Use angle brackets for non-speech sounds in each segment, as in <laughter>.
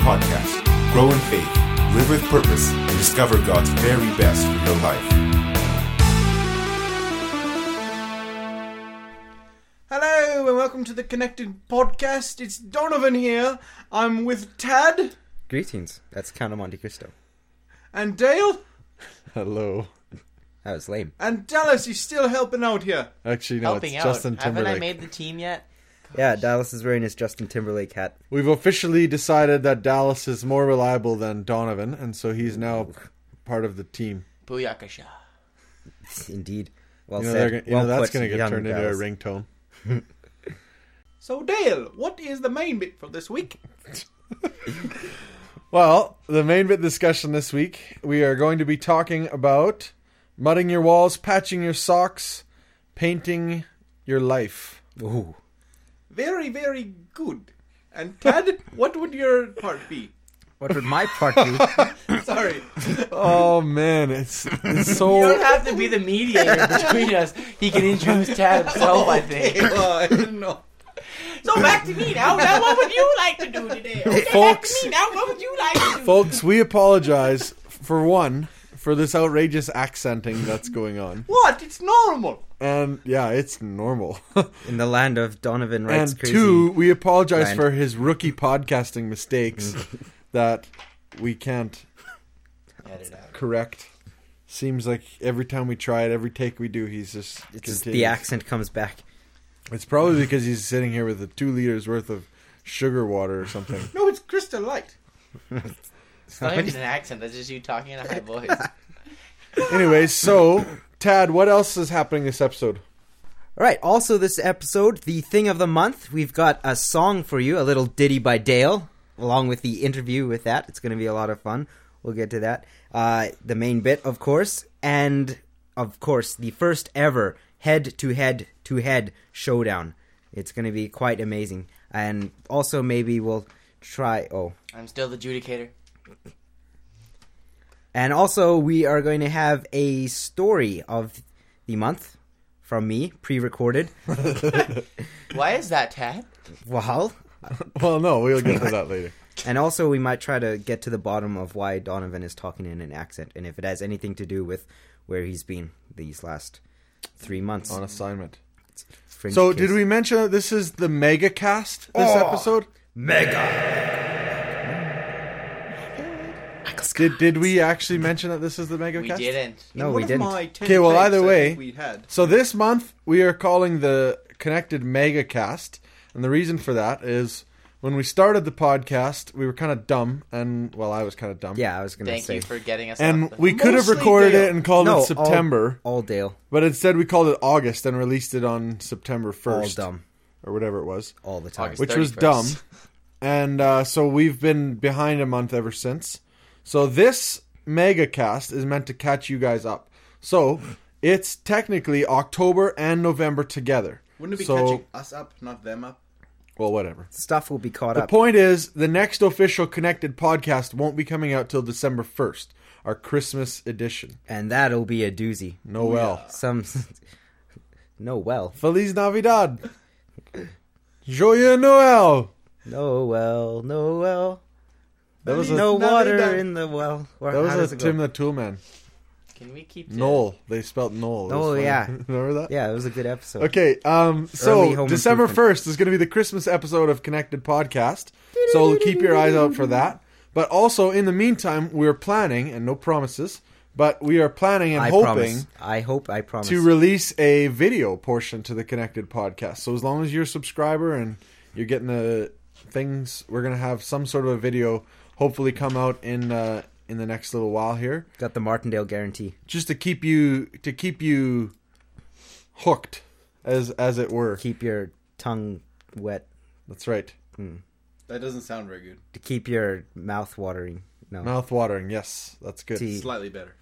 Connected Podcast. Grow in faith, live with purpose, and discover God's very best for your life. Hello and welcome to the Connected Podcast. It's Donovan here. I'm with Tad Greetings. That's Count of Monte Cristo. and Dale Hello. That was lame. and Dallas. He's still helping out here. Actually, no, helping it's out. Justin Haven't Timberlake. I made the team yet? Yeah, Dallas is wearing his Justin Timberlake hat. We've officially decided that Dallas is more reliable than Donovan, and so he's now part of the team. Booyakasha. <laughs> Indeed. Well You know, said. gonna- you well know that's put, going to get young turned Dallas. into a ringtone. <laughs> So Dale, what is the main bit for this week? <laughs> Well, the main bit discussion this week, we are going to be talking about mudding your walls, patching your socks, painting your life. Ooh. Very, very good. And Tad, what would your part be? What would my part be? <laughs> Sorry. Oh man, it's it's You don't have to be the mediator between us. He can introduce Tad himself, I think. well, I didn't know. So back to me now. Now, what would you like to do today? Okay, back Folks. to me now. What would you like to do? folks, we apologize for one for this outrageous accenting that's going on. What? It's normal. And yeah, it's normal. <laughs> In the land of Donovan writes and crazy. two, we apologize land. for his rookie podcasting mistakes <laughs> that we can't Edit out. correct. Seems like every time we try it, every take we do, he's just It's just the accent comes back. It's probably because he's sitting here with a two liters worth of sugar water or something. <laughs> No, it's crystal light. It's not even an accent. That's just you talking in a high voice. Anyways, so Tad, what else is happening this episode? All right. Also, this episode, the thing of the month, we've got a song for you, a little ditty by Dale, along with the interview with that. It's going to be a lot of fun. We'll get to that. Uh, the main bit, of course, and of course, the first ever head to head to head showdown. It's going to be quite amazing. And also, maybe we'll try. Oh, I'm still the judicator. And also, we are going to have a story of the month from me, pre-recorded. <laughs> Why is that, Tad? Well, Well, no, we'll get to <laughs> that later. And also, we might try to get to the bottom of why Donovan is talking in an accent, and if it has anything to do with where he's been these last three months. On assignment. So, case. did we mention that this is the mega cast this Oh. episode? Mega? Did did we actually mention that this is the mega Cast? We didn't. No, we didn't. Of my 10 Okay, well, either way- we had. So this month we are calling the Connected Mega Cast, and the reason for that is when we started the podcast, we were kind of dumb, and well, I was kind of dumb. Yeah, I was going to Thank say. you for getting us. And off the- we could have Mostly recorded Dale. it and called no, it September, All, all Dale. but instead we called it August and released it on September All first dumb. or whatever it was, All the time. August. which was 31st. dumb. And uh, so we've been behind a month ever since. So this mega cast is meant to catch you guys up. So it's technically October and November together. Wouldn't it be So- catching us up, not them up? Well, whatever. Stuff will be caught The up. The point is, the next official Connected podcast won't be coming out till December 1st, our Christmas edition. and that'll be a doozy. Noel. Some. <laughs> no, well. Feliz Navidad. Joyeux Noël. Noel, well. No, well. That was a, No water Navidad. in the well. Or that was a? Tim the Toolman. Can we keep the- Noel. They spelled Noel. Oh, yeah. <laughs> Remember that? Yeah, it was a good episode. Okay, um, so December 1st is going to be the Christmas episode of Connected Podcast. So keep your eyes out for that. But also, in the meantime, we're planning, and no promises, but we are planning and I hoping promise. I hope I promise. to release a video portion to the Connected Podcast. So as long as you're a subscriber and you're getting the things, we're going to have some sort of a video hopefully come out in uh, in the next little while here, Got the Martindale guarantee. just to keep you to keep you hooked, as as it were. Keep your tongue wet. That's right. That doesn't sound very good. To keep your mouth watering. No. Mouth watering. Yes, that's good. Tea. Slightly better.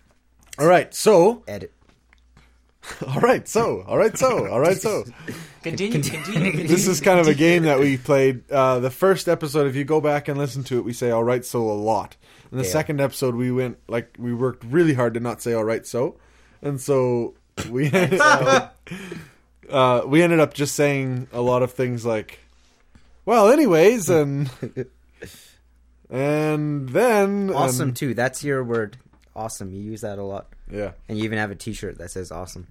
All right. So, Edit. <laughs> all right. So, all right. So, all right. So, <laughs> Continue, continue, continue. <laughs> this is kind of a game that we played. Uh, the first episode, if you go back and listen to it, we say "all right, so" a lot. In the Yeah. second episode, we went like we worked really hard to not say "all right, so," and so we ended up, uh, we ended up just saying a lot of things like, "Well, anyways," and And then Awesome and- too. That's your word. Awesome. You use that a lot, yeah. and you even have a T-shirt that says "awesome."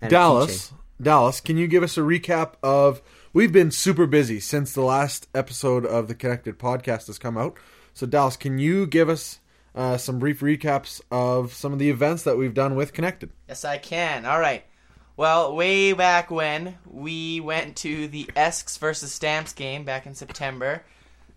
And Dallas, Dallas, can you give us a recap of? We've been super busy since the last episode of the Connected podcast has come out. So, Dallas, can you give us uh, some brief recaps of some of the events that we've done with Connected? Yes, I can. All right. Well, way back when we went to the Esks versus Stamps game back in September,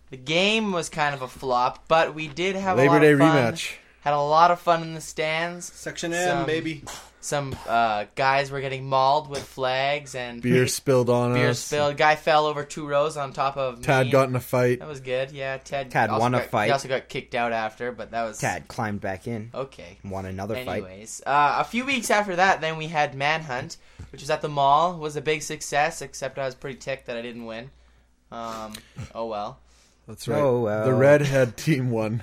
the game was kind of a flop, but we did have a Labor lot Day of fun. rematch. Had a lot of fun in the stands. Section M, Some- baby. Some uh, guys were getting mauled with flags and Beer <laughs> spilled on us. beer us. spilled. Guy fell over two rows on top of Tad me. got in a fight. That was good. Yeah, Ted. Tad also won a got- fight. He also got kicked out after, but that was Tad climbed back in, okay. won another fight. Anyways, uh, a few weeks after that, then we had Manhunt, which was at the mall. Was a big success, except I was pretty ticked that I didn't win. Um, oh well. That's right. Oh, well. The redhead team won.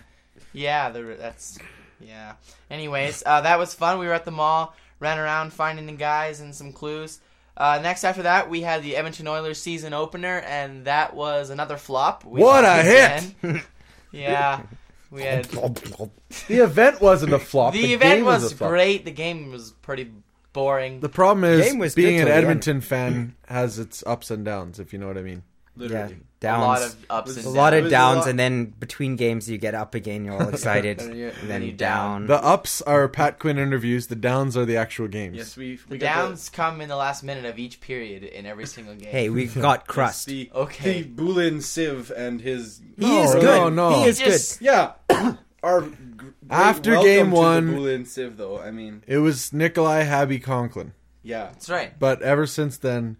Yeah, the, that's yeah. Anyways, uh, that was fun. We were at the mall, ran around finding the guys and some clues. Uh, next after that, we had the Edmonton Oilers season opener, and that was another flop. We What a hit! yeah, we had <laughs> The event wasn't a flop. the, The, event game was a flop. great. The game was pretty boring. The problem is Game was being an till end. Edmonton fan has its ups and downs, if you know what I mean. Yeah, downs. a lot of ups Was- and a lot of downs, lot- and then between games you get up again. You're all <laughs> excited, And you- and then you down. The ups are Pat Quinn interviews. The downs are the actual games. Yes, we. The we got downs come in the last minute of each period in every single game. hey, we've <laughs> got the, crust. The, Okay. The Bulin Civ and his. he No, is no, good. no. He is Just- Yeah. <coughs> Our great After welcome game to one- the Bulin Civ, though. I mean, It was Nikolai Habby Conklin. yeah. That's right. But ever since then,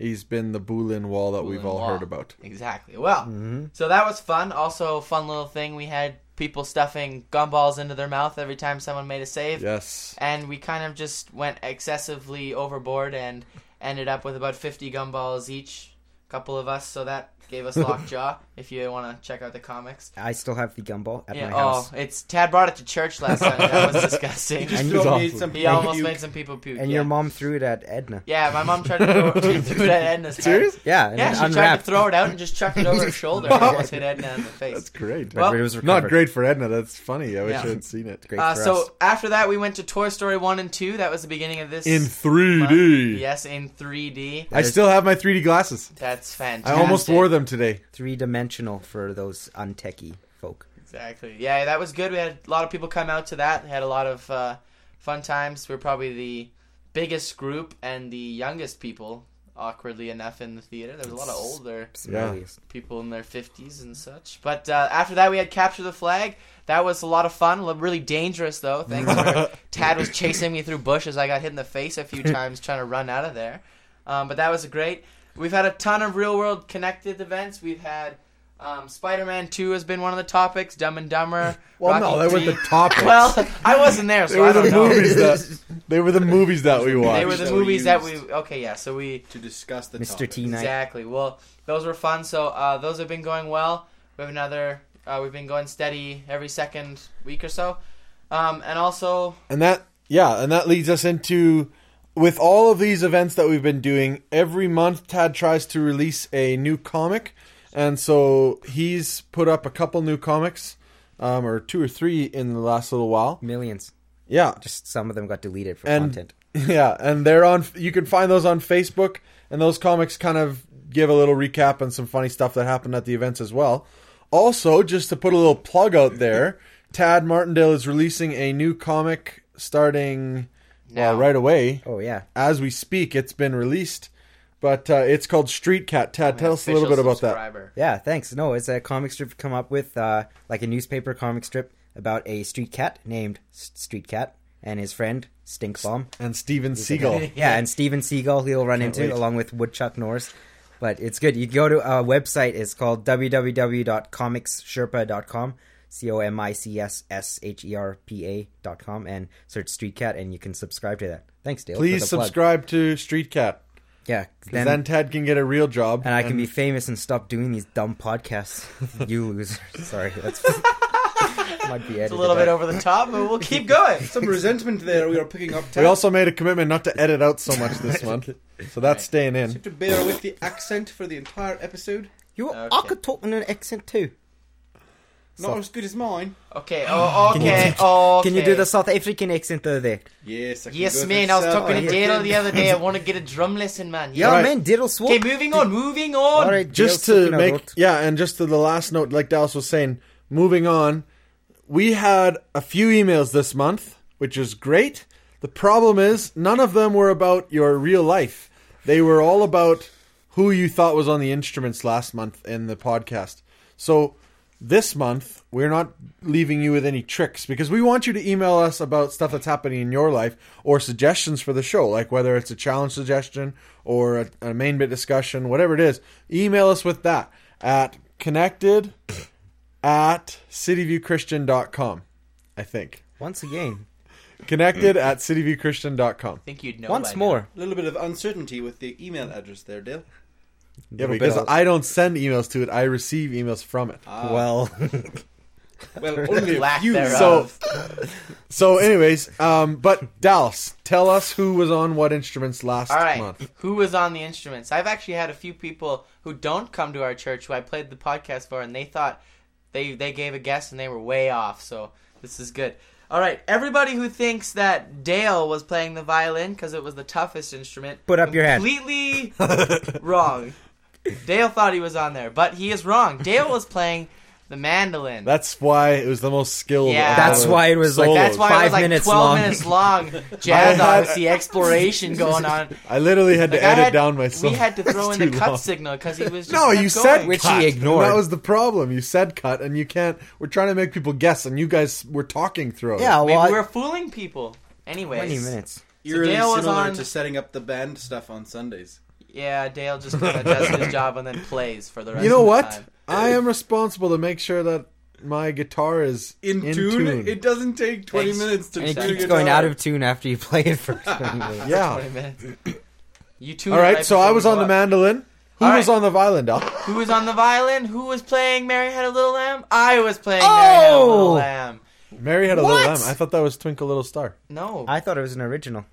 he's been the Bulin wall that we've all Wall. heard about. Exactly. Well, Mm-hmm. so that was fun. Also, fun little thing. We had people stuffing gumballs into their mouth every time someone made a save. Yes. And we kind of just went excessively overboard and ended up with about 50 gumballs each, a couple of us. So that gave us lockjaw <laughs> if you want to check out the comics. I still have the gumball at Yeah, my house. oh, it's Tad brought it to church last Sunday. That was <laughs> disgusting. Just And throw- made some He almost puke. made some people puke. and yeah. your mom threw it at Edna. Yeah, my mom tried to throw, to <laughs> throw it at Edna's head. Serious? Yeah, and Yeah, it she tried to unwrapped. throw it out and just chucked it over her shoulder and almost hit Edna in the <laughs> face. That's great. But Well, it was Not great for Edna. That's funny. I wish Yeah. I had seen it. Great Uh, for so us. after that, we went to Toy Story 1 and 2. That was the beginning of this. In 3D. Yes, in 3D. I still have my 3D glasses. That's fantastic. I fantastic. almost wore them today. Three dimensional for those untechy folk. Exactly. Yeah, that was good. We had a lot of people come out to that. Had a lot of uh, fun times. We are probably the biggest group and the youngest people, awkwardly enough, in the theater. There was a lot of older Yeah. People in their 50s and such. But uh, after that, we had Capture the Flag. That was a lot of fun. Really dangerous, though. Thanks for <laughs> Tad was chasing me through bushes. I got hit in the face a few times trying to run out of there. Um, but that was great. We've had a ton of real world connected events. We've had um, Spider Man 2 has been one of the topics, Dumb and Dumber. <laughs> Well, Rocky no, they were the topics. Well, I wasn't there, so they were I don't the know. movies that <laughs> they were the movies that we watched. They were the that we movies that we. used. Okay, yeah, so we. To discuss the Mr. topic. T Night. Exactly. Well, those were fun. So uh, those have been going well. We have another. Uh, we've been going steady every second week or so, um, and also And that, yeah, and that leads us into with all of these events that we've been doing. Every month, Tad tries to release a new comic, and so he's put up a couple new comics, um, or two or three in the last little while. Millions. Yeah, Just some of them got deleted for and content. <laughs> yeah, and they're on. You can find those on Facebook, and those comics kind of give a little recap and some funny stuff that happened at the events as well. Also, just to put a little plug out there, <laughs> Tad Martindale is releasing a new comic starting well Now. right away Oh yeah. as we speak. It's been released, but uh, it's called Street Cat. Tad, tell us a little bit about that. Yeah, thanks. No, it's a comic strip come up with, uh, like a newspaper comic strip about a street cat named Street Cat and his friend Stink Bomb. And Steven Seagal. Yeah, and Steven Seagal he'll run Can't into wait. along with Woodchuck Norris. But it's good. You go to a website. It's called www.comicssherpa.com. C O M I C S S H E R P A dot com and search Street Cat and you can subscribe to that. Thanks, Dale. for Please the plug. subscribe to Street Cat. Yeah, 'cause then, Then, Tad can get a real job. and I can be famous and stop doing these dumb podcasts. you losers. Sorry, that's <laughs> might be It's a little bit over the top, but we'll keep going. Some resentment there we are picking up. We also made a commitment not to edit out so much this <laughs> month, so that's staying You in. have to bear with the accent for the entire episode. You, Okay. I could talk in an accent too. Not as good as mine. Okay. Oh, Can you okay. do- oh, Can you do the South African accent over there? Yes, I can Yes, man. I was South talking to African. Dale the other day. I <laughs> want to get a drum lesson, man. Yeah, Right. man, diddle swap. Okay, moving on. Moving on. All right, just Dale's to make about- yeah and just to the last note like dallas was saying moving on we had a few emails this month which is great the problem is none of them were about your real life they were all about who you thought was on the instruments last month in the podcast so this month we're not leaving you with any tricks because we want you to email us about stuff that's happening in your life or suggestions for the show like whether it's a challenge suggestion or a, a main bit discussion whatever it is email us with that at connected at cityviewchristian.com i think Once again, connected at cityviewchristian.com I think you'd know. once by more. A little bit of uncertainty with the email address there, Dale. Yeah Little because of- i don't send emails to it i receive emails from it Ah, well, <laughs> well, now. <laughs> only a Lack few. thereof. so anyways um but dallas tell us who was on what instruments last All right. month Who was on the instruments? I've actually had a few people who don't come to our church who I played the podcast for, and they thought they they gave a guess and they were way off. So this is good. All right, everybody who thinks that Dale was playing the violin because it was the toughest instrument, Put up your hand. Completely <laughs> wrong. Dale thought he was on there, but he is wrong. Dale was playing the mandolin. That's why it was the most skilled. Yeah. That's why it was like- solos. That's why it was like minutes 12 long. minutes long. <laughs> Jazz I had- Odyssey exploration <laughs> going on. I literally had to Like, I edit had- down my song. We had to <laughs> throw It's in the too cut long. signal because he was just No, kept you going. said Which he cut. ignored. That was the problem. You said cut, and you can't. We're trying to make people guess, and you guys were talking through it. yeah, Maybe well, we're fooling people. Anyways, twenty minutes. Eerily Dale was similar on- to setting up the band stuff on Sundays. Yeah, Dale just kind of does his <laughs> job and then plays for the rest. You know of the what? time. I am responsible to make sure that my guitar is In, in, tune, tune. it doesn't take 20 Thanks. minutes to And it tune a keeps going out of tune after you play it for 20 <laughs> minutes. yeah. 20 minutes. You two. All right. So I was on the mandolin. Who All was right. on the violin, Dal? Who was on the violin? Who was playing "Mary Had a Little Lamb"? I was playing "Mary Had a oh! Little Oh! Lamb." Mary had a What? little lamb. I thought that was Twinkle Little Star. No, I thought it was an original.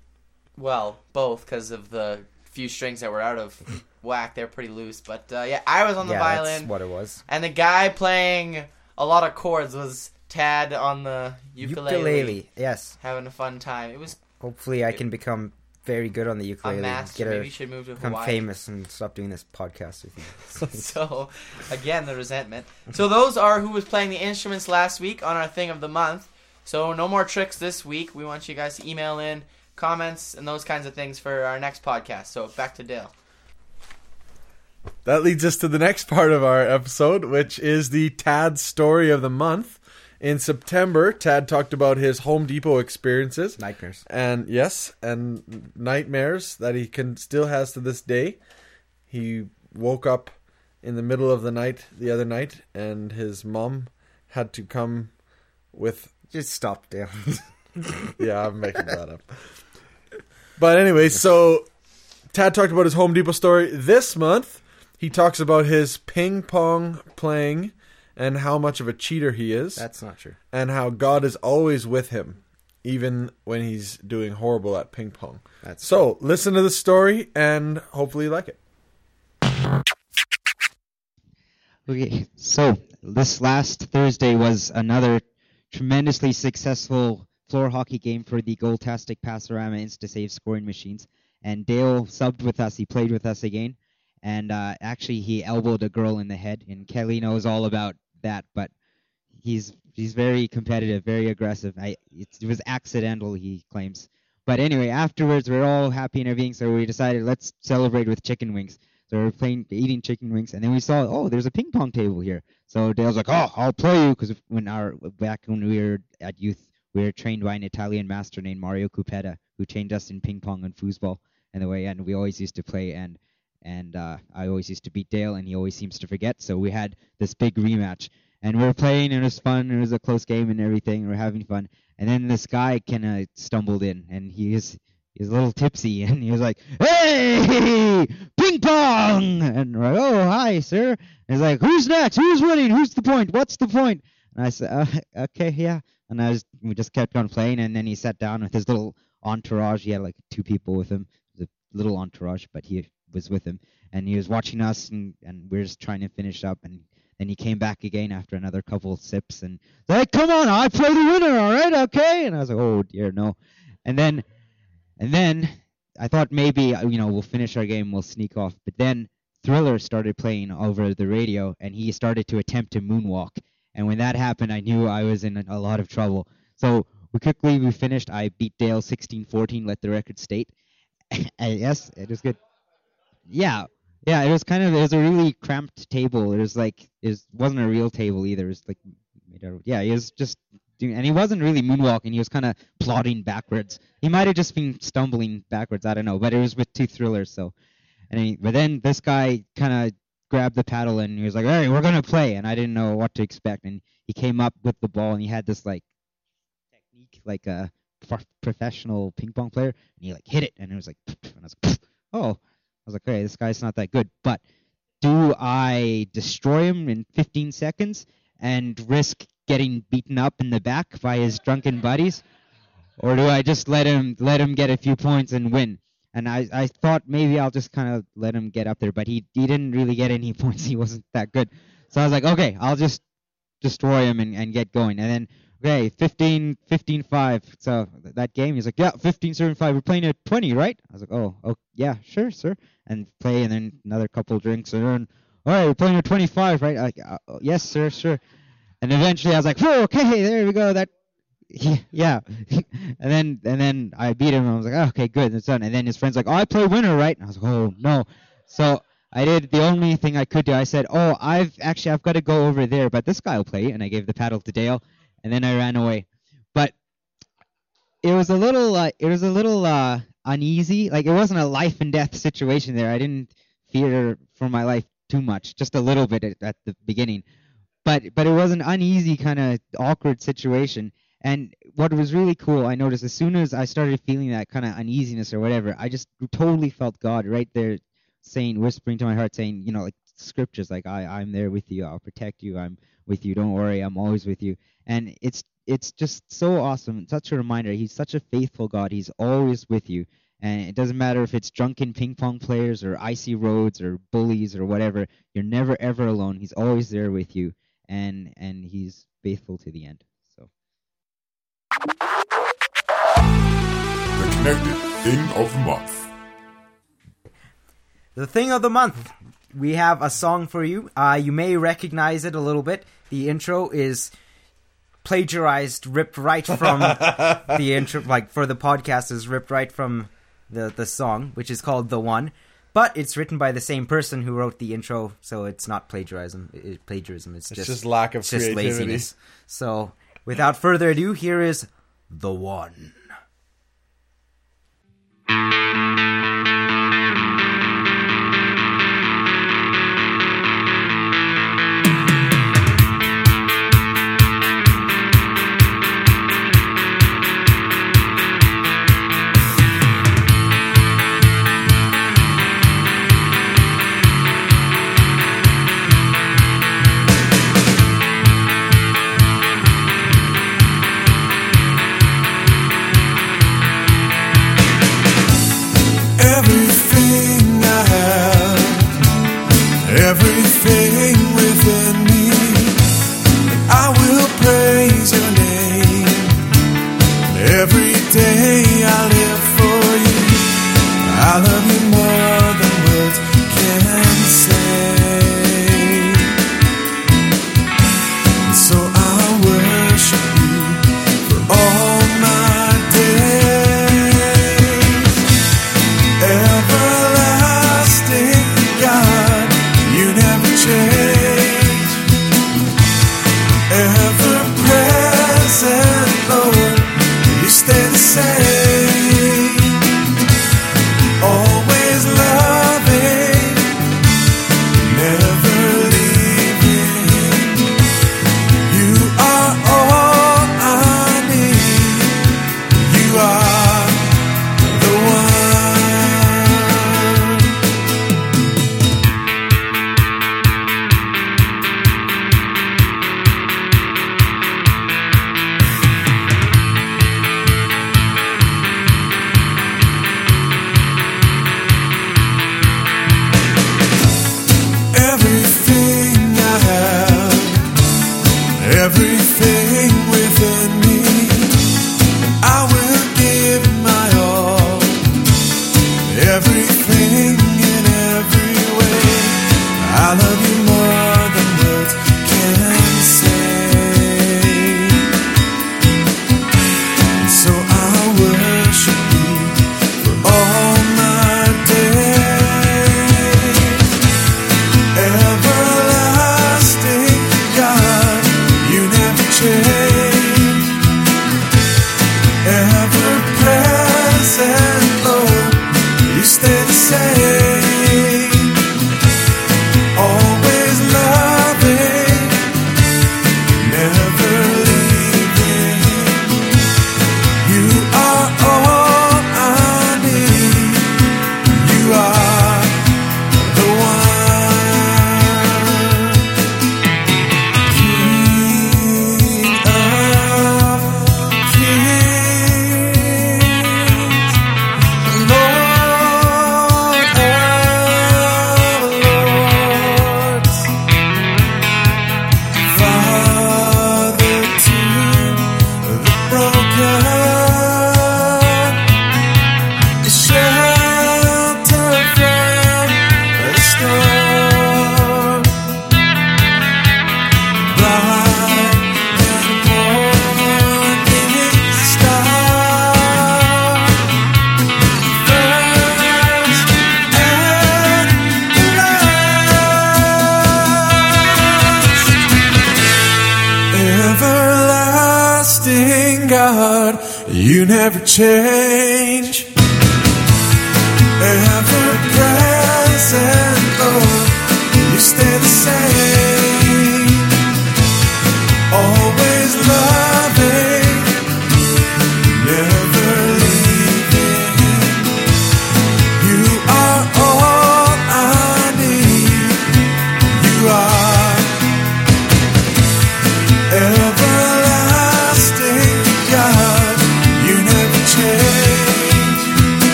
well, both because of the few strings that were out of <laughs> whack. They're pretty loose, but uh, yeah, I was on the yeah, violin. that's what it was. And the guy playing a lot of chords was Tad on the ukulele, Ukulele. Yes. having a fun time. It was Hopefully, I can become very good on the ukulele. and master. Get Maybe a, you should move to become Hawaii. famous and stop doing this podcast with you. <laughs> so, again, the resentment. So those are who was playing the instruments last week on our thing of the month. So no more tricks this week. We want you guys to email in comments and those kinds of things for our next podcast. So back to Dale. That leads us to the next part of our episode, which is the Tad story of the month. In September, Tad talked about his Home Depot experiences. Nightmares. and yes, and nightmares that he can still has to this day. He woke up in the middle of the night the other night, and his mom had to come with. Just stop, Dale. <laughs> Yeah, I'm making that up. But anyway, so Tad talked about his Home Depot story this month. He talks about his ping pong playing and how much of a cheater he is That's not true. and how God is always with him, even when he's doing horrible at ping pong. That's So listen to the story and hopefully you like it. Okay, so this last Thursday was another tremendously successful floor hockey game for the Goaltastic Passorama InstaSave scoring machines. And Dale subbed with us. He played with us again. And uh, actually, he elbowed a girl in the head. And Kelly knows all about that, but he's he's very competitive, very aggressive. I, it, was accidental, he claims. But anyway, afterwards, we're all happy and everything, so we decided let's celebrate with chicken wings. So we're playing, eating chicken wings, and then we saw, oh, there's a ping pong table here. So Dale's like, oh, I'll play you, because when our back when we were at youth, we were trained by an Italian master named Mario Cupetta, who trained us in ping pong and foosball, and the way, and we always used to play, and and uh, I always used to beat Dale, and he always seems to forget. So we had this big rematch, and we were playing, and it was fun. It was a close game and everything. And we are having fun, and then this guy kind of stumbled in, and he is he's a little tipsy, <laughs> and he was like, "Hey, ping pong!" And we're like, "Oh, hi, sir." And he's like, "Who's next? Who's winning? Who's the point? What's the point?" And I said, uh, "Okay, yeah." And I was, we just kept on playing, and then he sat down with his little entourage. He had like two people with him, the little entourage, but he was with him, and he was watching us, and and we are just trying to finish up, and Then he came back again after another couple of sips and like, "Come on, I play the winner, all right, okay." And I was like, "Oh dear, no." And then, and then I thought maybe uh, you know we'll finish our game, we'll sneak off. But then Thriller started playing over the radio, and he started to attempt to moonwalk. And when that happened, I knew I was in a lot of trouble. So we quickly we finished. I beat Dale 16-14, let the record state. <laughs> Yes, it was good. Yeah, yeah, it was kind of it was a really cramped table. It was like it was, wasn't a real table either. It was like made out of yeah. He was just doing, and he wasn't really moonwalking. He was kind of plodding backwards. He might have just been stumbling backwards. I don't know, but it was with two thrillers. So, and he, but then this guy kind of grabbed the paddle and he was like, "All right, we're gonna play." And I didn't know what to expect. And he came up with the ball and he had this like technique like a professional ping pong player, and he like hit it, and it was like, <laughs> and I was like, oh, I was like, okay, this guy's not that good. But do I destroy him in 15 seconds and risk getting beaten up in the back by his drunken buddies, or do I just let him let him get a few points and win? And I, I thought maybe I'll just kind of let him get up there, but he he didn't really get any <laughs> points. He wasn't that good. So I was like, okay, I'll just destroy him and, and get going. And then okay, 15, 15 5. So that game, he's like, yeah, 15 7 5. We're playing at 20, right? I was like, oh, oh, yeah, sure, sir. And play, and then another couple drinks, and then, all right, we're playing at 25, right? Like, uh, oh, yes, sir, sure. And eventually, I was like, whoa, okay, there we go. That, yeah. <laughs> and then, and then I beat him. And I was like, oh, okay, good, it's done. And then his friend's like, oh, I play winner, right? And I was like, oh no. So I did the only thing I could do. I said, oh, I've actually I've got to go over there, but this guy will play. And I gave the paddle to Dale and then I ran away. But it was a little, uh, it was a little uh, uneasy. Like it wasn't a life and death situation there. I didn't fear for my life too much, just a little bit at, at the beginning. But but it was an uneasy kind of awkward situation. And what was really cool, I noticed as soon as I started feeling that kind of uneasiness or whatever, I just totally felt God right there saying, whispering to my heart, saying, you know, like scriptures, like I, I'm there with you, I'll protect you, I'm with you, don't worry, I'm always with you. And it's it's just so awesome, it's such a reminder. He's such a faithful God. He's always with you. And it doesn't matter if it's drunken ping pong players or icy roads or bullies or whatever. You're never ever alone. He's always there with you, and and he's faithful to the end. So. The Connected Thing of the Month. The thing of the month. We have a song for you. Uh, you may recognize it a little bit. The intro is plagiarized, ripped right from <laughs> the intro, like for the podcast, is ripped right from the the song, which is called "The One." But it's written by the same person who wrote the intro, so it's not plagiarism. It, plagiarism. It's, It's just just lack of it's just creativity. laziness. So, without further ado, here is "The One."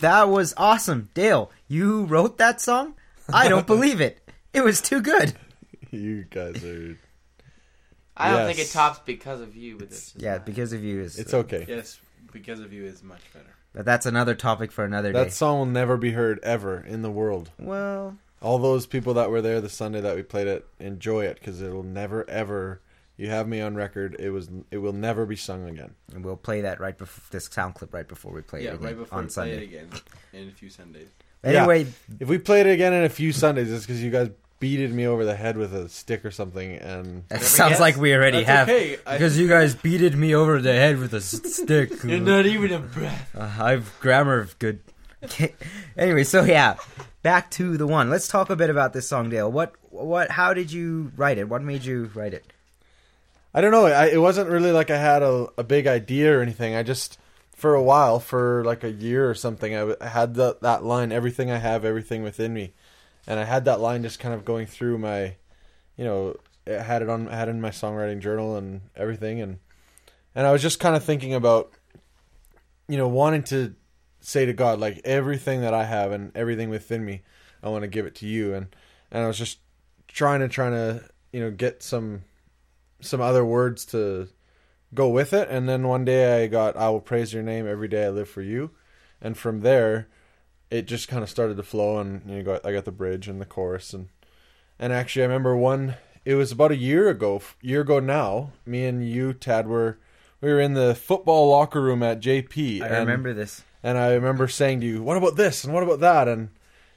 That was awesome. Dale, you wrote that song? I don't <laughs> believe it. It was too good. You guys are. I don't think it Yes. tops because of you, but this is Yeah, mine. because of you is It's uh, okay. Yes, because of you is much better. But that's another topic for another day. That song will never be heard ever in the world. Well, All those people that were there the Sunday that we played it, enjoy it because it'll never ever. You have me on record. It was. It will never be sung again. and we'll play that right before this sound clip right before we play yeah, it again right before on we Sunday. play it again in a few Sundays. Anyway, If we played it again in a few Sundays, it's because you guys beated me over the head with a stick or something, and that sounds guessed. like we already That's have. okay. I- Because you guys beated me over the head with a stick. <laughs> You're not even a breath. Uh, I've grammar good. <laughs> Anyway, so yeah, back to the one. Let's talk a bit about this song, Dale. What, what, how did you write it? What made you write it? I don't know. I, it wasn't really like I had a, a big idea or anything. I just, for a while, for like a year or something, I, w- I had the, that line, everything I have, everything within me. And I had that line just kind of going through my, you know, I had it on, I had it in my songwriting journal and everything. And, and I was just kind of thinking about, you know, wanting to say to God, like, everything that I have and everything within me, I want to give it to you. And, and I was just trying to, trying to, you know, get some, some other words to go with it. And then one day i got i will praise your name every day i live for you. And from there it just kind of started to flow and you got i got the bridge and the chorus and and actually i remember one it was about a year ago year ago now me and you tad were we were in the football locker room at jp I and, remember this. and i remember saying to you what about this and what about that? And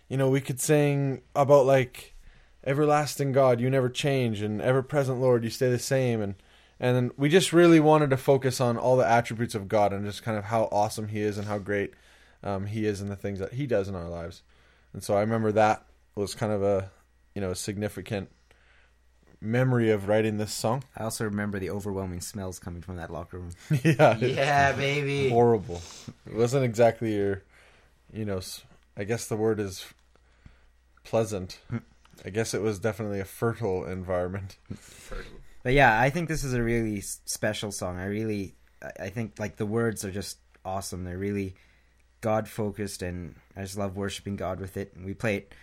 you know we could sing about like everlasting God, you never change, and ever present Lord, you stay the same, and and then we just really wanted to focus on all the attributes of God and just kind of how awesome He is and how great um, He is and the things that He does in our lives. And so I remember that was kind of a you know a significant memory of writing this song. I also remember the overwhelming smells coming from that locker room. <laughs> yeah, Yeah, baby. horrible. It wasn't exactly your, you know, I guess the word is pleasant. <laughs> I guess it was definitely a fertile environment. But yeah, I think this is a really special song. I really, I- I think like the words are just awesome. They're really God focused, and I just love worshiping God with it. And we play it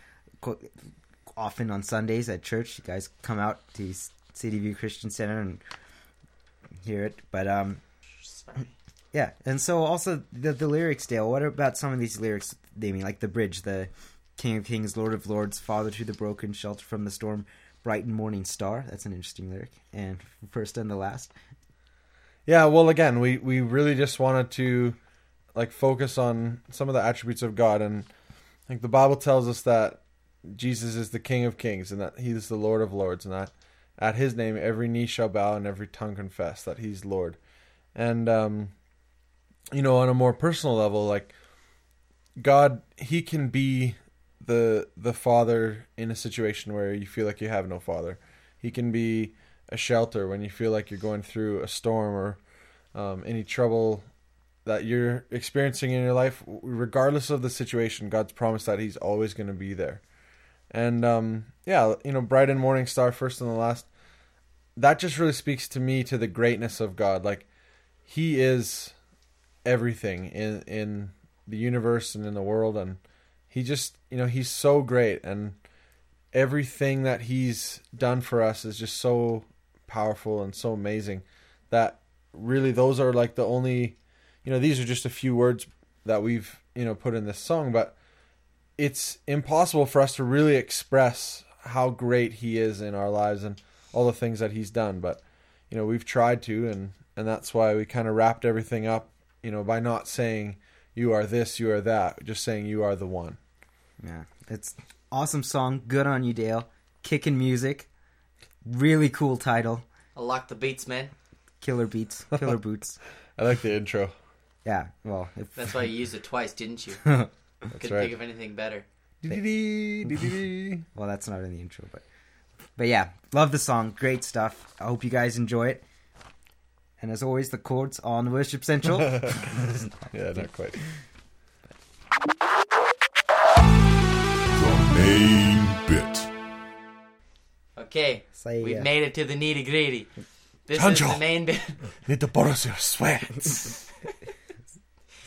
qu- often on Sundays at church. You guys come out to S- City View Christian Center and hear it. But um, <clears throat> yeah, and so also the the lyrics, Dale. What about some of these lyrics? They mean like the bridge, the King of Kings, Lord of Lords, Father to the broken, shelter from the storm, bright and morning star. That's an interesting lyric. And first and the last. Yeah, well, again, we we really just wanted to like focus on some of the attributes of God, and like the Bible tells us that Jesus is the King of Kings, and that He is the Lord of Lords, and that at His name every knee shall bow and every tongue confess that He's Lord. And um, you know, on a more personal level, like God, He can be the the Father in a situation where you feel like you have no Father. He can be a shelter when you feel like you're going through a storm or um, any trouble that you're experiencing in your life, regardless of the situation, God's promised that He's always going to be there. And um, yeah, you know, bright and morning star, first and the last. That just really speaks to me to the greatness of God. Like He is everything in in the universe and in the world, and He just you know He's so great, and everything that He's done for us is just so powerful and so amazing that really those are like the only you know these are just a few words that we've you know put in this song but it's impossible for us to really express how great he is in our lives and all the things that he's done but you know we've tried to and and that's why we kind of wrapped everything up you know by not saying you are this you are that just saying you are the one Yeah, it's awesome song. Good on you, Dale. Kicking music. Really cool title. I lock the beats, man. Killer beats. Killer boots. <laughs> i like the intro Yeah. Well, if, That's why you used it twice, didn't you? <laughs> that's Couldn't right think of anything better. Well, that's not in the intro, but but yeah, love the song. Great stuff. I hope you guys enjoy it. And as always, the chords on Worship Central. <laughs> yeah not quite The main bit. Okay, Say, we've uh, made it to the nitty gritty. This is the main bit. need to borrow your sweats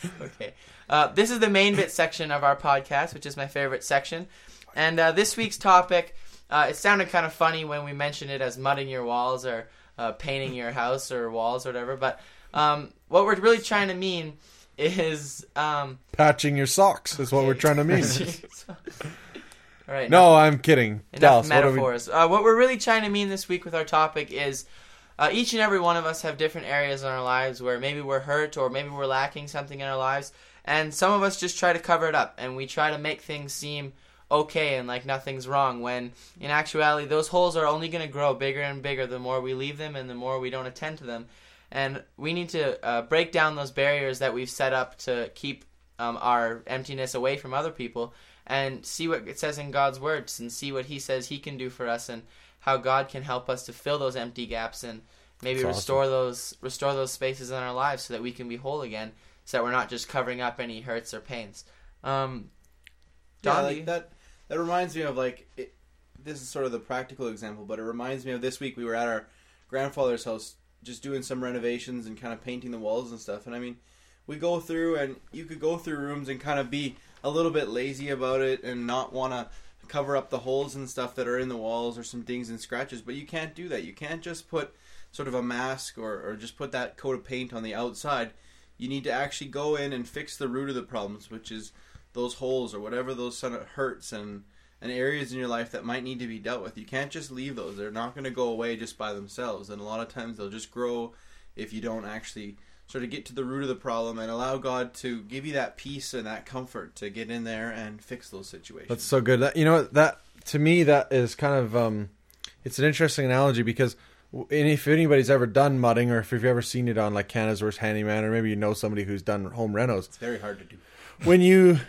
<laughs> okay. Uh, this is the main bit section of our podcast, which is my favorite section. And uh, this week's topic, uh, it sounded kind of funny when we mentioned it as mudding your walls or uh, painting your house or walls or whatever. But um, what we're really trying to mean is. Um, patching your socks is what we're trying to mean <laughs> All right. no i'm kidding Enough Dallas, what are we- metaphors. uh, what we're really trying to mean this week with our topic is uh, each and every one of us have different areas in our lives where maybe we're hurt or maybe we're lacking something in our lives, and some of us just try to cover it up and we try to make things seem okay and like nothing's wrong. When in actuality, those holes are only going to grow bigger and bigger the more we leave them and the more we don't attend to them. And we need to uh, break down those barriers that we've set up to keep um, our emptiness away from other people and see what it says in God's words and see what He says He can do for us and how God can help us to fill those empty gaps and maybe That's restore those restore those spaces in our lives so that we can be whole again, so that we're not just covering up any hurts or pains. Um, Yeah, Don, like that. That reminds me of like it, this is sort of the practical example, but it reminds me of this week we were at our grandfather's house just doing some renovations and kind of painting the walls and stuff. And I mean, we go through and you could go through rooms and kind of be a little bit lazy about it and not want to cover up the holes and stuff that are in the walls or some dings and scratches, but you can't do that. You can't just put sort of a mask or, or just put that coat of paint on the outside. You need to actually go in and fix the root of the problems, which is those holes or whatever those hurts and and areas in your life that might need to be dealt with. You can't just leave those. They're not going to go away just by themselves. And a lot of times they'll just grow if you don't actually sort of get to the root of the problem and allow God to give you that peace and that comfort to get in there and fix those situations. That's so good. That, you know that to me that is kind of um, it's an interesting analogy because if anybody's ever done mudding or if you've ever seen it on like Canada's Worst Handyman or maybe you know somebody who's done home renos, it's very hard to do. when you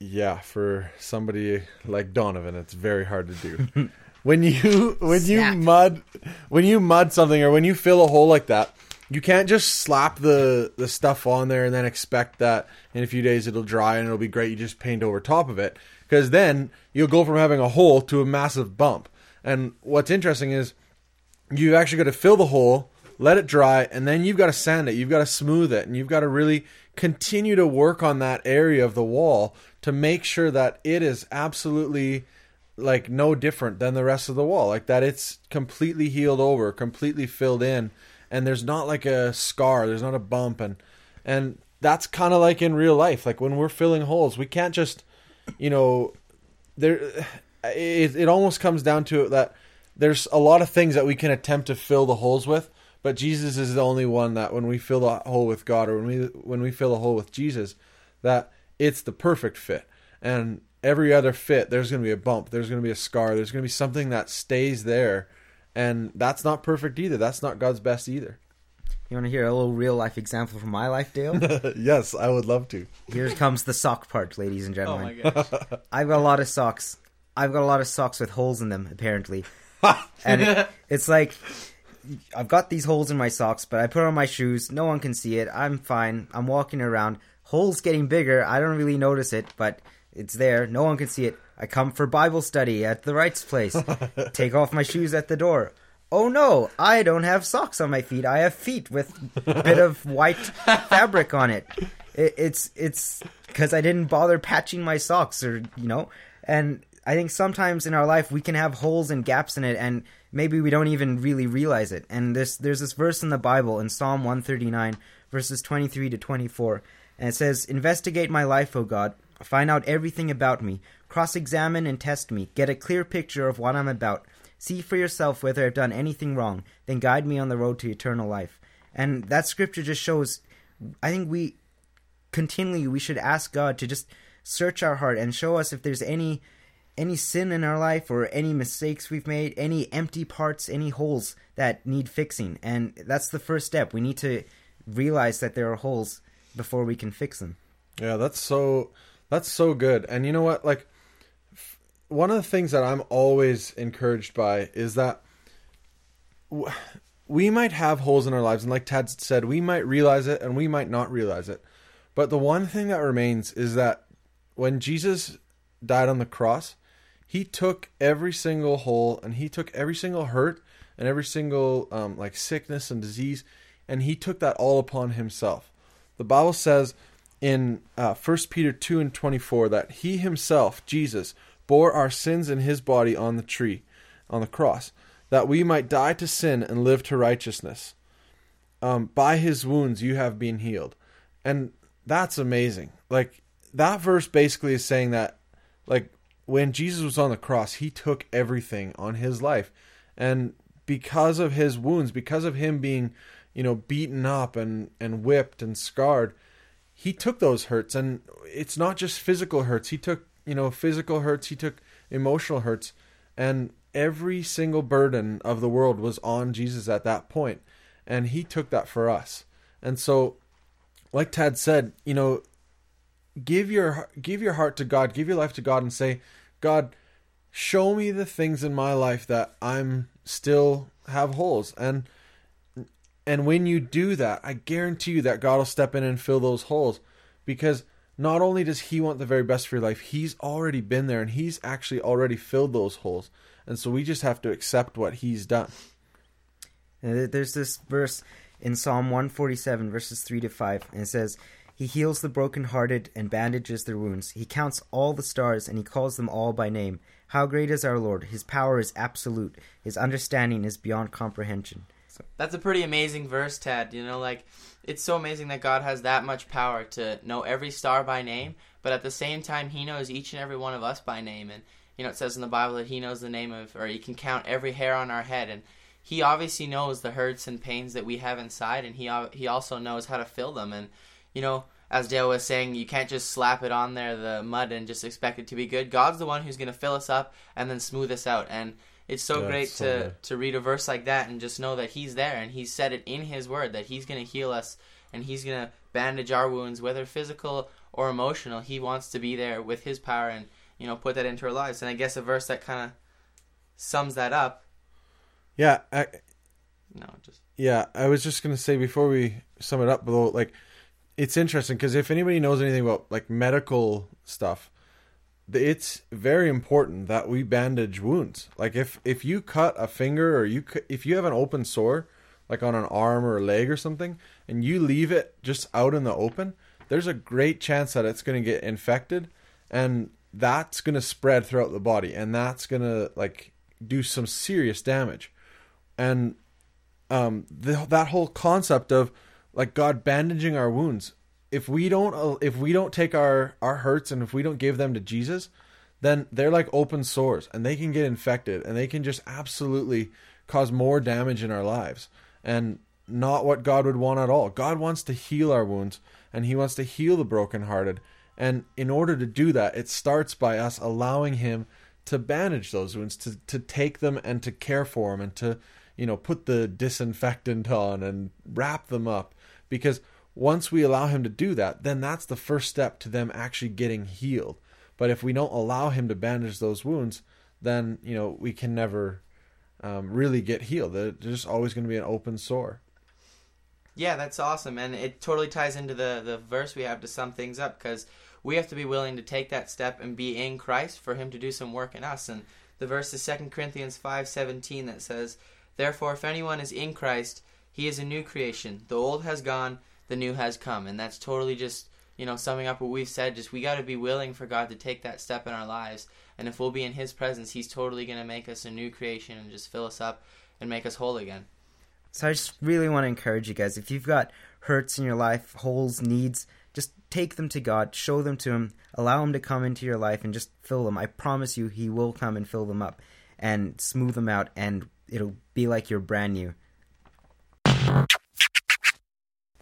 yeah for somebody like donovan it's very hard to do. <laughs> When you when Snap. you mud when you mud something or when you fill a hole like that you can't just slap the the stuff on there and then expect that in a few days it'll dry and it'll be great. You just paint over top of it. Because then you'll go from having a hole to a massive bump. And what's interesting is you've actually got to fill the hole, let it dry, and then you've got to sand it. You've got to smooth it, and you've got to really continue to work on that area of the wall to make sure that it is absolutely like no different than the rest of the wall. Like that it's completely healed over, completely filled in, and there's not like a scar, there's not a bump and and that's kind of like in real life. Like when we're filling holes, we can't just you know there it, it almost comes down to that there's a lot of things that we can attempt to fill the holes with but jesus is the only one that when we fill the hole with god or when we when we fill the hole with jesus that it's the perfect fit and every other fit there's going to be a bump there's going to be a scar there's going to be something that stays there and that's not perfect either that's not god's best either You want to hear a little real life example from my life, Dale? <laughs> yes i would love to Here comes the sock part, ladies and gentlemen. Oh my gosh. <laughs> I've got a lot of socks. I've got a lot of socks with holes in them, apparently. <laughs> and it, it's like I've got these holes in my socks, but I put on my shoes. No one can see it. I'm fine. I'm walking around. Holes getting bigger. I don't really notice it, but it's there. No one can see it. I come for Bible study at the Wright's place. <laughs> Take off my shoes at the door. Oh no, I don't have socks on my feet. I have feet with a bit of white fabric on it. it it's it's because I didn't bother patching my socks, or you know. And I think sometimes in our life we can have holes and gaps in it, and maybe we don't even really realize it. And this there's this verse in the Bible in Psalm 139, verses 23 to 24, and it says, "Investigate my life, O God." Find out everything about me. Cross examine and test me. Get a clear picture of what I'm about. See for yourself whether I've done anything wrong. Then guide me on the road to eternal life. And that scripture just shows, I think we continually we should ask God to just search our heart and show us if there's any any sin in our life or any mistakes we've made, any empty parts, any holes that need fixing. And that's the first step. We need to realize that there are holes before we can fix them. Yeah, that's so that's so good. And you know what? Like f- one of the things that I'm always encouraged by is that w- we might have holes in our lives and like Tad said, we might realize it and we might not realize it. But the one thing that remains is that when Jesus died on the cross, he took every single hole and he took every single hurt and every single um, like sickness and disease and he took that all upon himself. The Bible says in uh, 1 Peter 2 and 24 that he himself, Jesus, bore our sins in his body on the tree, on the cross, that we might die to sin and live to righteousness. Um, by his wounds you have been healed. And that's amazing. Like, that verse basically is saying that, like, when Jesus was on the cross, he took everything on his life. And because of his wounds, because of him being, you know, beaten up and, and whipped and scarred, he took those hurts. And it's not just physical hurts. He took you know physical hurts. He took emotional hurts. And every single burden of the world was on jesus at that point. And he took that for us. And so like tad said you know give your give your heart to god give your life to god and say god show me the things in my life that i'm still have holes and and when you do that, I guarantee you that God will step in and fill those holes because not only does He want the very best for your life, He's already been there and He's actually already filled those holes. And so we just have to accept what He's done. And there's this verse in Psalm 147, verses 3 to 5, and it says, He heals the brokenhearted and bandages their wounds. He counts all the stars and he calls them all by name. How great is our Lord! His power is absolute, his understanding is beyond comprehension. That's a pretty amazing verse, Tad. You know, like it's so amazing that God has that much power to know every star by name, but at the same time, He knows each and every one of us by name. And you know, it says in the Bible that He knows the name of, or He can count every hair on our head. And he obviously knows the hurts and pains that we have inside, and he he also knows how to fill them. And you know, as Dale was saying, you can't just slap it on there, the mud, and just expect it to be good. God's the one who's going to fill us up and then smooth us out. And it's so Yeah, great it's so to good. to read a verse like that and just know that He's there and He's said it in His Word that He's going to heal us and He's going to bandage our wounds, whether physical or emotional. He wants to be there with His power and you know put that into our lives. And I guess a verse that kind of sums that up. Yeah, I, No, just Yeah, I was just gonna say before we sum it up, though, like it's interesting because if anybody knows anything about like medical stuff, it's very important that we bandage wounds. Like if if you cut a finger or you if you have an open sore, like on an arm or a leg or something, and you leave it just out in the open, there's a great chance that it's gonna get infected, and that's gonna spread throughout the body, and that's gonna like do some serious damage, and um the, that whole concept of like God bandaging our wounds. If we don't uh, if we don't take our our hurts and if we don't give them to Jesus then they're like open sores and they can get infected and they can just absolutely cause more damage in our lives. And not what God would want at all. God wants to heal our wounds and he wants to heal the brokenhearted. And in order to do that it starts by us allowing him to bandage those wounds to to take them and to care for them and to you know put the disinfectant on and wrap them up because once we allow him to do that then that's the first step to them actually getting healed. But if we don't allow him to bandage those wounds then you know we can never um, really get healed. They're just always going to be an open sore. Yeah, that's awesome, and it totally ties into the the verse we have to sum things up because we have to be willing to take that step and be in Christ for Him to do some work in us. And the verse is Second Corinthians five seventeen that says, "Therefore, if anyone is in Christ, he is a new creation. The old has gone, the new has come." And that's totally just you know summing up what we've said. Just we got to be willing for God to take that step in our lives, and if we'll be in His presence, He's totally going to make us a new creation and just fill us up and make us whole again. So I just really want to encourage you guys. If you've got hurts in your life, holes, needs, just take them to God, show them to Him, allow Him to come into your life and just fill them. I promise you, He will come and fill them up and smooth them out, and it'll be like you're brand new.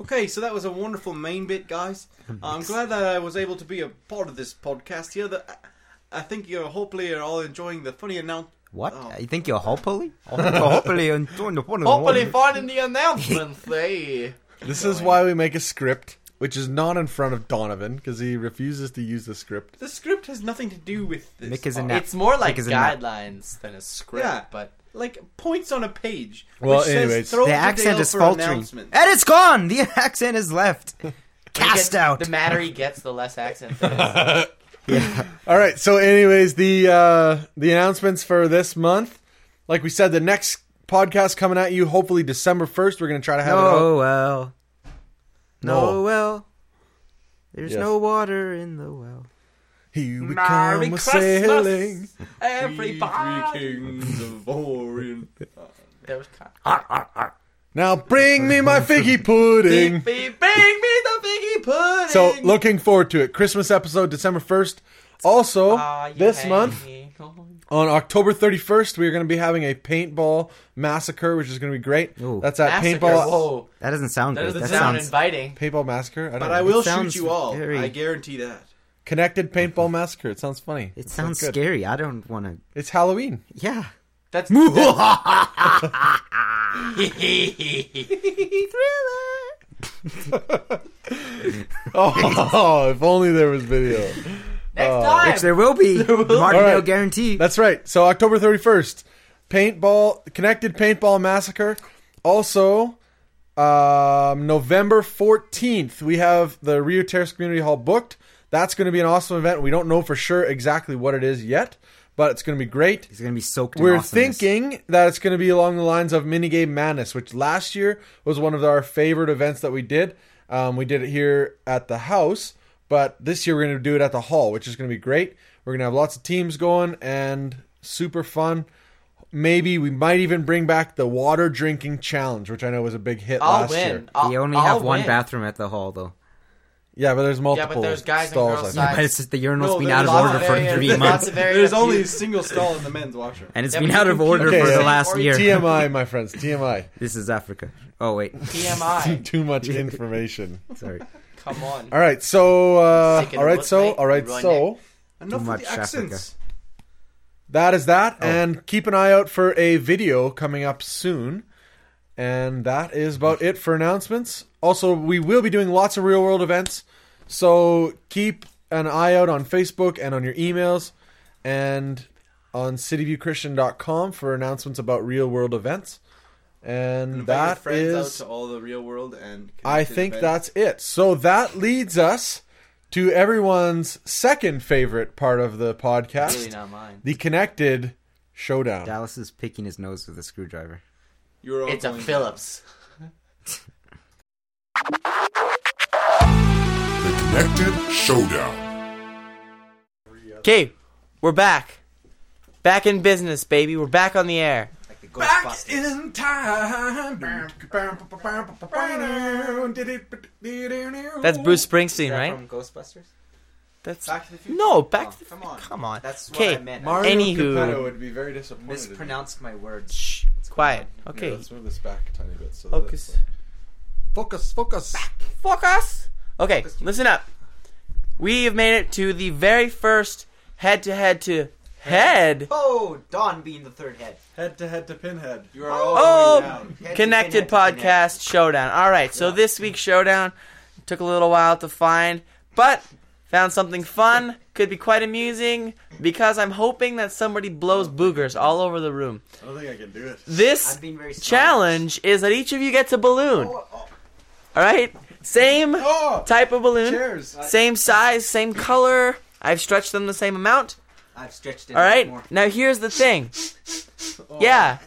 Okay, so that was a wonderful main bit, guys. I'm glad that I was able to be a part of this podcast here. That I think you're hopefully are all enjoying the funny announcement. What? Oh. You think you're hopefully? I hopefully enjoying the one Hopefully, finding the announcements, <laughs> eh? this is why we make a script which is not in front of donovan because he refuses to use the script The script has nothing to do with this. Mick is a part. nap. It's more like Because of that. guidelines than a script, Yeah. but like points on a page. Well, which says, anyways. throw The it accent is faltering. And it's gone! The <laughs> accent is left. <laughs> Cast gets- out. The madder he gets, the less accent there is. <laughs> All right. So, anyways, the uh, the announcements for this month, like we said, the next podcast coming at you, hopefully December first. We're gonna try to have it out. No well. No No. well. There's Yes. no water in the well. Here we Merry come a Christmas, sailing. everybody. Three kings of Orient. There was kind Now bring me my figgy <laughs> pudding. Beep, beep, bring me the figgy pudding. So, looking forward to it. Christmas episode, December first. Also, ah, you this month on. on October 31st, we are going to be having a paintball massacre, which is going to be great. Ooh. That's at Massacre, paintball Whoa, That doesn't sound that doesn't That sound sounds inviting. paintball massacre. I don't But know. I will shoot you all. very- I guarantee that. Connected paintball massacre. It sounds funny. It sounds good. scary. I don't want to. It's Halloween. Yeah. That's <laughs> Thriller. <laughs> <laughs> Oh, if only there was video. next Oh. time. Which there will be. Martindale Alright. guarantee. That's right. So October 31st, paintball, connected paintball massacre. Also, um, November 14th, we have the Rio Terrace Community Hall booked. That's going to be an awesome event. We don't know for sure exactly what it is yet, but it's going to be great. He's going to be soaked in We're awesomeness. thinking that it's going to be along the lines of Minigame Madness, which last year was one of our favorite events that we did. Um, we did it here at the house, but this year we're going to do it at the hall, which is going to be great. We're going to have lots of teams going and super fun. Maybe we might even bring back the water drinking challenge, which I know was a big hit I'll last win. year. I'll, You only I'll have one win. bathroom at the hall, though. Yeah, but there's multiple. Yeah, multiple. but there's guys and stalls, girls I think. sides. <laughs> But it's just the urinal's No, been there's out of lots order of for area- three there's months, of area There's only a single <laughs> stall in the men's washroom. and it's Yeah, been but out you of can order keep for it the in last or year. TMI, my friends. TMI. <laughs> This is Africa. Oh wait, TMI. Too much information. sorry. Come on. All right, so uh, Taking all a right, so mate. all right, Run so Enough with much the accents. that is that, Oh. and keep an eye out for a video coming up soon. And that is about it for announcements. Also, we will be doing lots of real world events, so keep an eye out on Facebook and on your emails, and on cityviewchristian.com for announcements about real world events. And Invite your that friends out to all the real world and. I think events. that's it. So that leads us to everyone's second favorite part of the podcast, Really not mine. the connected showdown. Dallas is picking his nose with a screwdriver. You were all It's a Phillips. <laughs> Connected Showdown. Okay, we're back. Back in business, baby. We're back on the air. Like the Back in time. That's Bruce Springsteen, right? From Ghostbusters. That's Back to the future. no. Back. Oh, to the, come on. Come on. That's what Okay, I meant. Mario Anywho. Capetto would be very disappointed. mispronounced my words. Shh. Quiet. Yeah, Okay. let's move this back a tiny bit. So Focus. That it's like- focus. Focus. Focus. Okay, listen up. We have made it to the very first head-to-head to head Oh, Don being the third head. Head to head to pinhead. You are all Oh. going down. Head to connected pinhead to pinhead. podcast showdown. All right, so this week's showdown took a little while to find, but found something fun. Could be quite amusing because I'm hoping that somebody blows boogers all over the room. I don't think I can do it. This I'm being very smart. challenge is that each of you gets a balloon. Oh, oh, All right, same Oh! type of balloon, Cheers. same size, same color. I've stretched them the same amount. I've stretched it. All right. More. Now here's the thing. Yeah,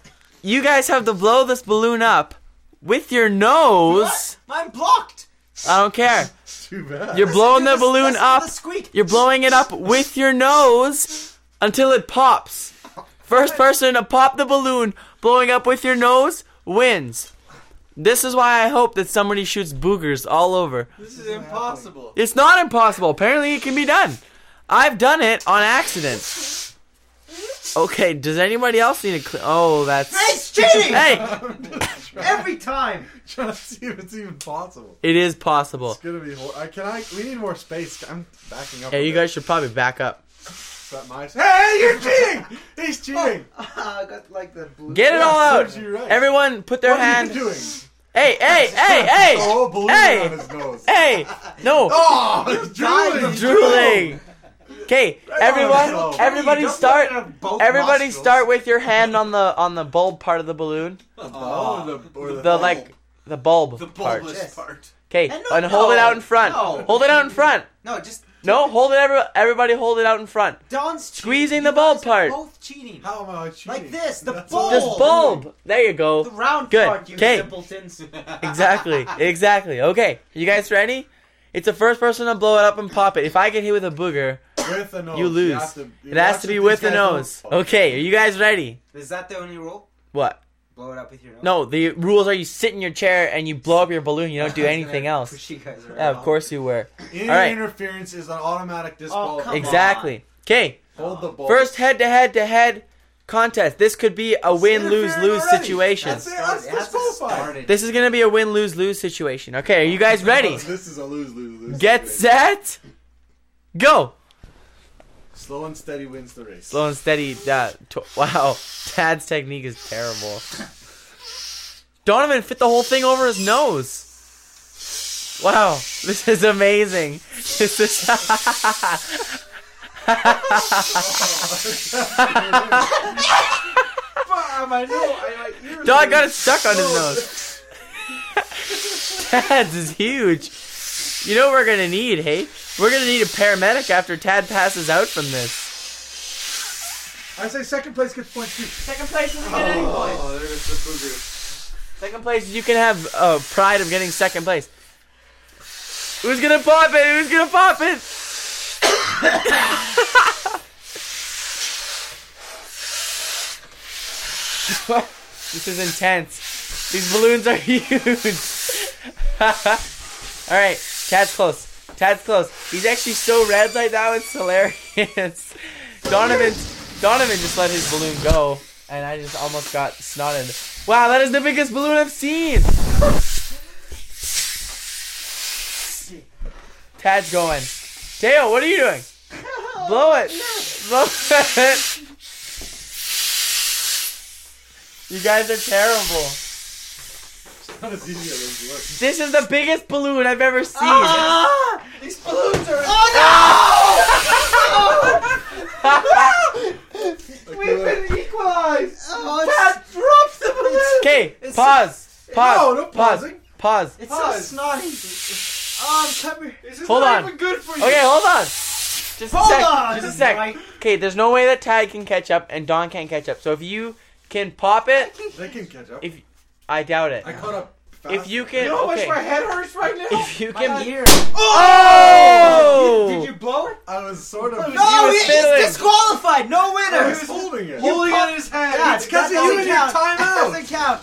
you guys have to blow this balloon up with your nose. I'm blocked. I don't care. <laughs> Too bad. You're blowing the Listen to balloon listen up. the squeak. You're blowing it up with your nose until it pops. First person to pop the balloon blowing up with your nose wins. This is why I hope that somebody shoots boogers all over. This is impossible. It's not impossible. Apparently, it can be done. I've done it on accident. Okay, does anybody else need a Cl- oh, that's. It's cheating Hey, <laughs> every time. trying to see if it's even possible. it is possible. It's gonna be. Hor- I can. I. We need more space. I'm backing up. Yeah, a you bit. guys should probably back up. Is that my- Hey, you're cheating! He's <laughs> oh, cheating. <laughs> I got like the blue. Get it all out. serves you right. Everyone, put their what hand. are you doing? Hey, hey, <laughs> hey, hey, Oh, balloon Hey! on his nose. hey! No, Oh, he's drooling. drooling. Okay, everyone, yourself. everybody Don't start. look at both Everybody nostrils. start with your hand on the on the bulb part of the balloon. Oh, the, or the, The like the bulb the part. bulbous part. Okay, And no- and hold it no, out in front. no. Hold it out in front. No, just No, hold it. Every, everybody, hold it out in front. Don's cheating. Squeezing You the bulb guys are part. Both cheating. How am I cheating? Like this, the That's bulb. all. Just bulb. There you go. The round Good. part, you Okay. simpletons. <laughs> Exactly. Exactly. Okay, you guys ready? It's the first person to blow it up and pop it. If I get hit with a booger, With the nose. you lose. have to- you it has watch to be if with these the guys nose. fall. Okay, are you guys ready? Is that the only rule? What? Blow it up with your nose. No, the rules are you sit in your chair and you blow up your balloon. You don't do <laughs> anything else. you guys around. Yeah, of course you were. Any All right. interference is an automatic oh, come disqualification. on. Exactly. Okay, Hold the ball. first head to head to head contest. This could be a win lose lose already. situation. That's it. That's it has to disqualified. start it. This is gonna be a win lose lose situation. Okay, are you guys <laughs> ready? This is a lose lose lose. Get situation. set, go. Slow and steady wins the race. Slow and steady. Uh, to- wow, Tad's technique is terrible. Donovan fit the whole thing over his nose. Wow, this is amazing. This is. <laughs> I know. I like yours. Dog got it stuck on his nose. <laughs> Tad's is huge. You know what we're gonna need, hey? We're gonna need a paramedic after Tad passes out from this. I say second place gets points too. Second place doesn't get any points. Oh, there's the booger. Second place, you can have uh, pride of getting second place. Who's gonna pop it? Who's gonna pop it? <coughs> this is intense. These balloons are <laughs> huge. <laughs> All right, Chad's close. Tad's close. He's actually so red like that. It's hilarious. <laughs> Donovan, Donovan just let his balloon go, and I just almost got snotted. Wow, that is the biggest balloon I've seen. Tad's going. Teo, what are you doing? <laughs> Blow it. Blow it. <laughs> You guys are terrible. <laughs> This is the biggest balloon I've ever seen. Ah! These balloons are. Oh no! <laughs> We've been equalized. Oh, Dad drops the balloon. Okay, pause. Pause. No, no pause. pausing. Pause. It's Pause. so snotty. Oh, ah, I'm covered. This is Hold not on. even good for you. Okay, hold on. Just a Hold sec. on. Just a sec. Okay, there's no way that Tad can catch up and Don can't catch up. So if you can pop it, They can catch up. if I doubt it. I caught up. Fast. If you You can, know how much okay. my head hurts right now? If you My can, ear. Oh! oh! Did you blow it? I was sort of. No, he- he's disqualified. No oh, I winner. was holding it. Holding it in his hand. Yeah, It's 'cause that of you doesn't and your count. timeout. Doesn't count.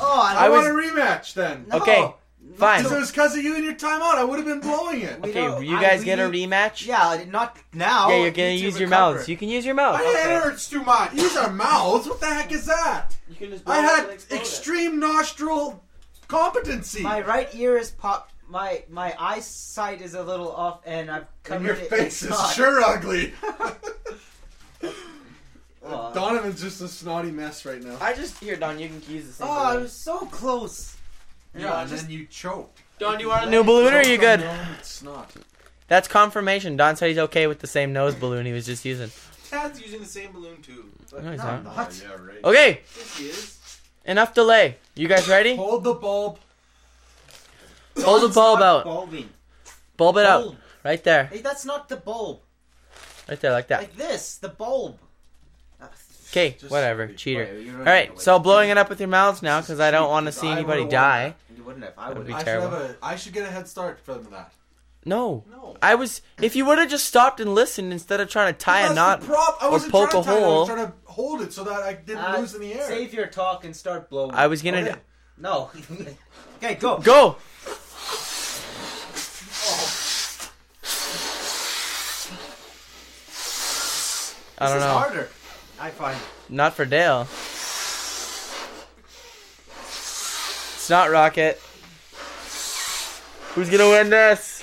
Oh, I, I, I want a rematch then. no. Okay, fine. Because it was because of you and your timeout. I would have been blowing it. Okay, don't- you I- guys we get a need- rematch. Yeah, not now. Yeah, you're gonna use your recover. mouths. You can use your mouth. My head hurts too much. Use our mouths. What the heck is that? You can just I had extreme nostril competency. My right ear is popped. My my eyesight is a little off, and I've covered and your it. face It's is not- sure ugly. <laughs> Donovan's just a snotty mess right now. I just here, Don. You can use the same. Oh, I was so close. Yeah, and then you choke. Don, do you want a new balloon or are you good? No, it's not. That's confirmation. Don said he's okay with the same nose balloon he was just using. Tad's using the same balloon too. No, he's No, not. not. Yeah, right. Okay, Yes, he is. enough delay. You guys ready? Hold the bulb. Hold the bulb out. Bulbing. Bulb it out. Right there. Hey, that's not the bulb. Right there, like that. Like this, the bulb. Okay, Just whatever. be Cheater. Wait, you don't All know right, what so it blowing it up with your mouths now because I don't want to see I anybody would've die. You wouldn't have. I That'd be I have. should, terrible. have a, I should get a head start from that. No. No. I was. If you would have just stopped and listened instead of trying to tie That's a knot. The prop. I or wasn't poke trying a to tie it, I hole. was trying to hold it so that I didn't Uh, lose in the air. Save your talk and start blowing. I was gonna. Okay. No. <laughs> okay, go. Go. I don't this is know. harder. I find. Not for Dale. It's not Rocket. Who's gonna win this?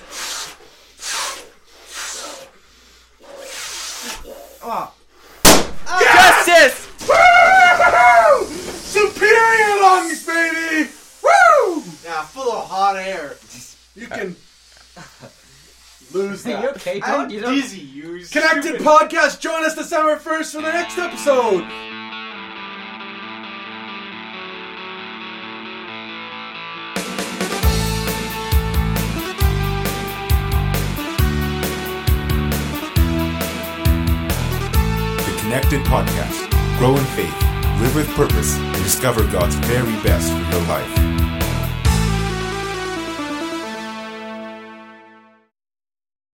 Oh. Ah. Justice! Superior lungs, baby! Woo! Yeah, full of hot air. You can <laughs> lose Hey, that. you okay, I'm Don? You don't. dizzy. You Connected stupid- Podcast. Join us December 1st for the next episode. The Connected Podcast. Grow in faith, live with purpose, and discover God's very best for your life.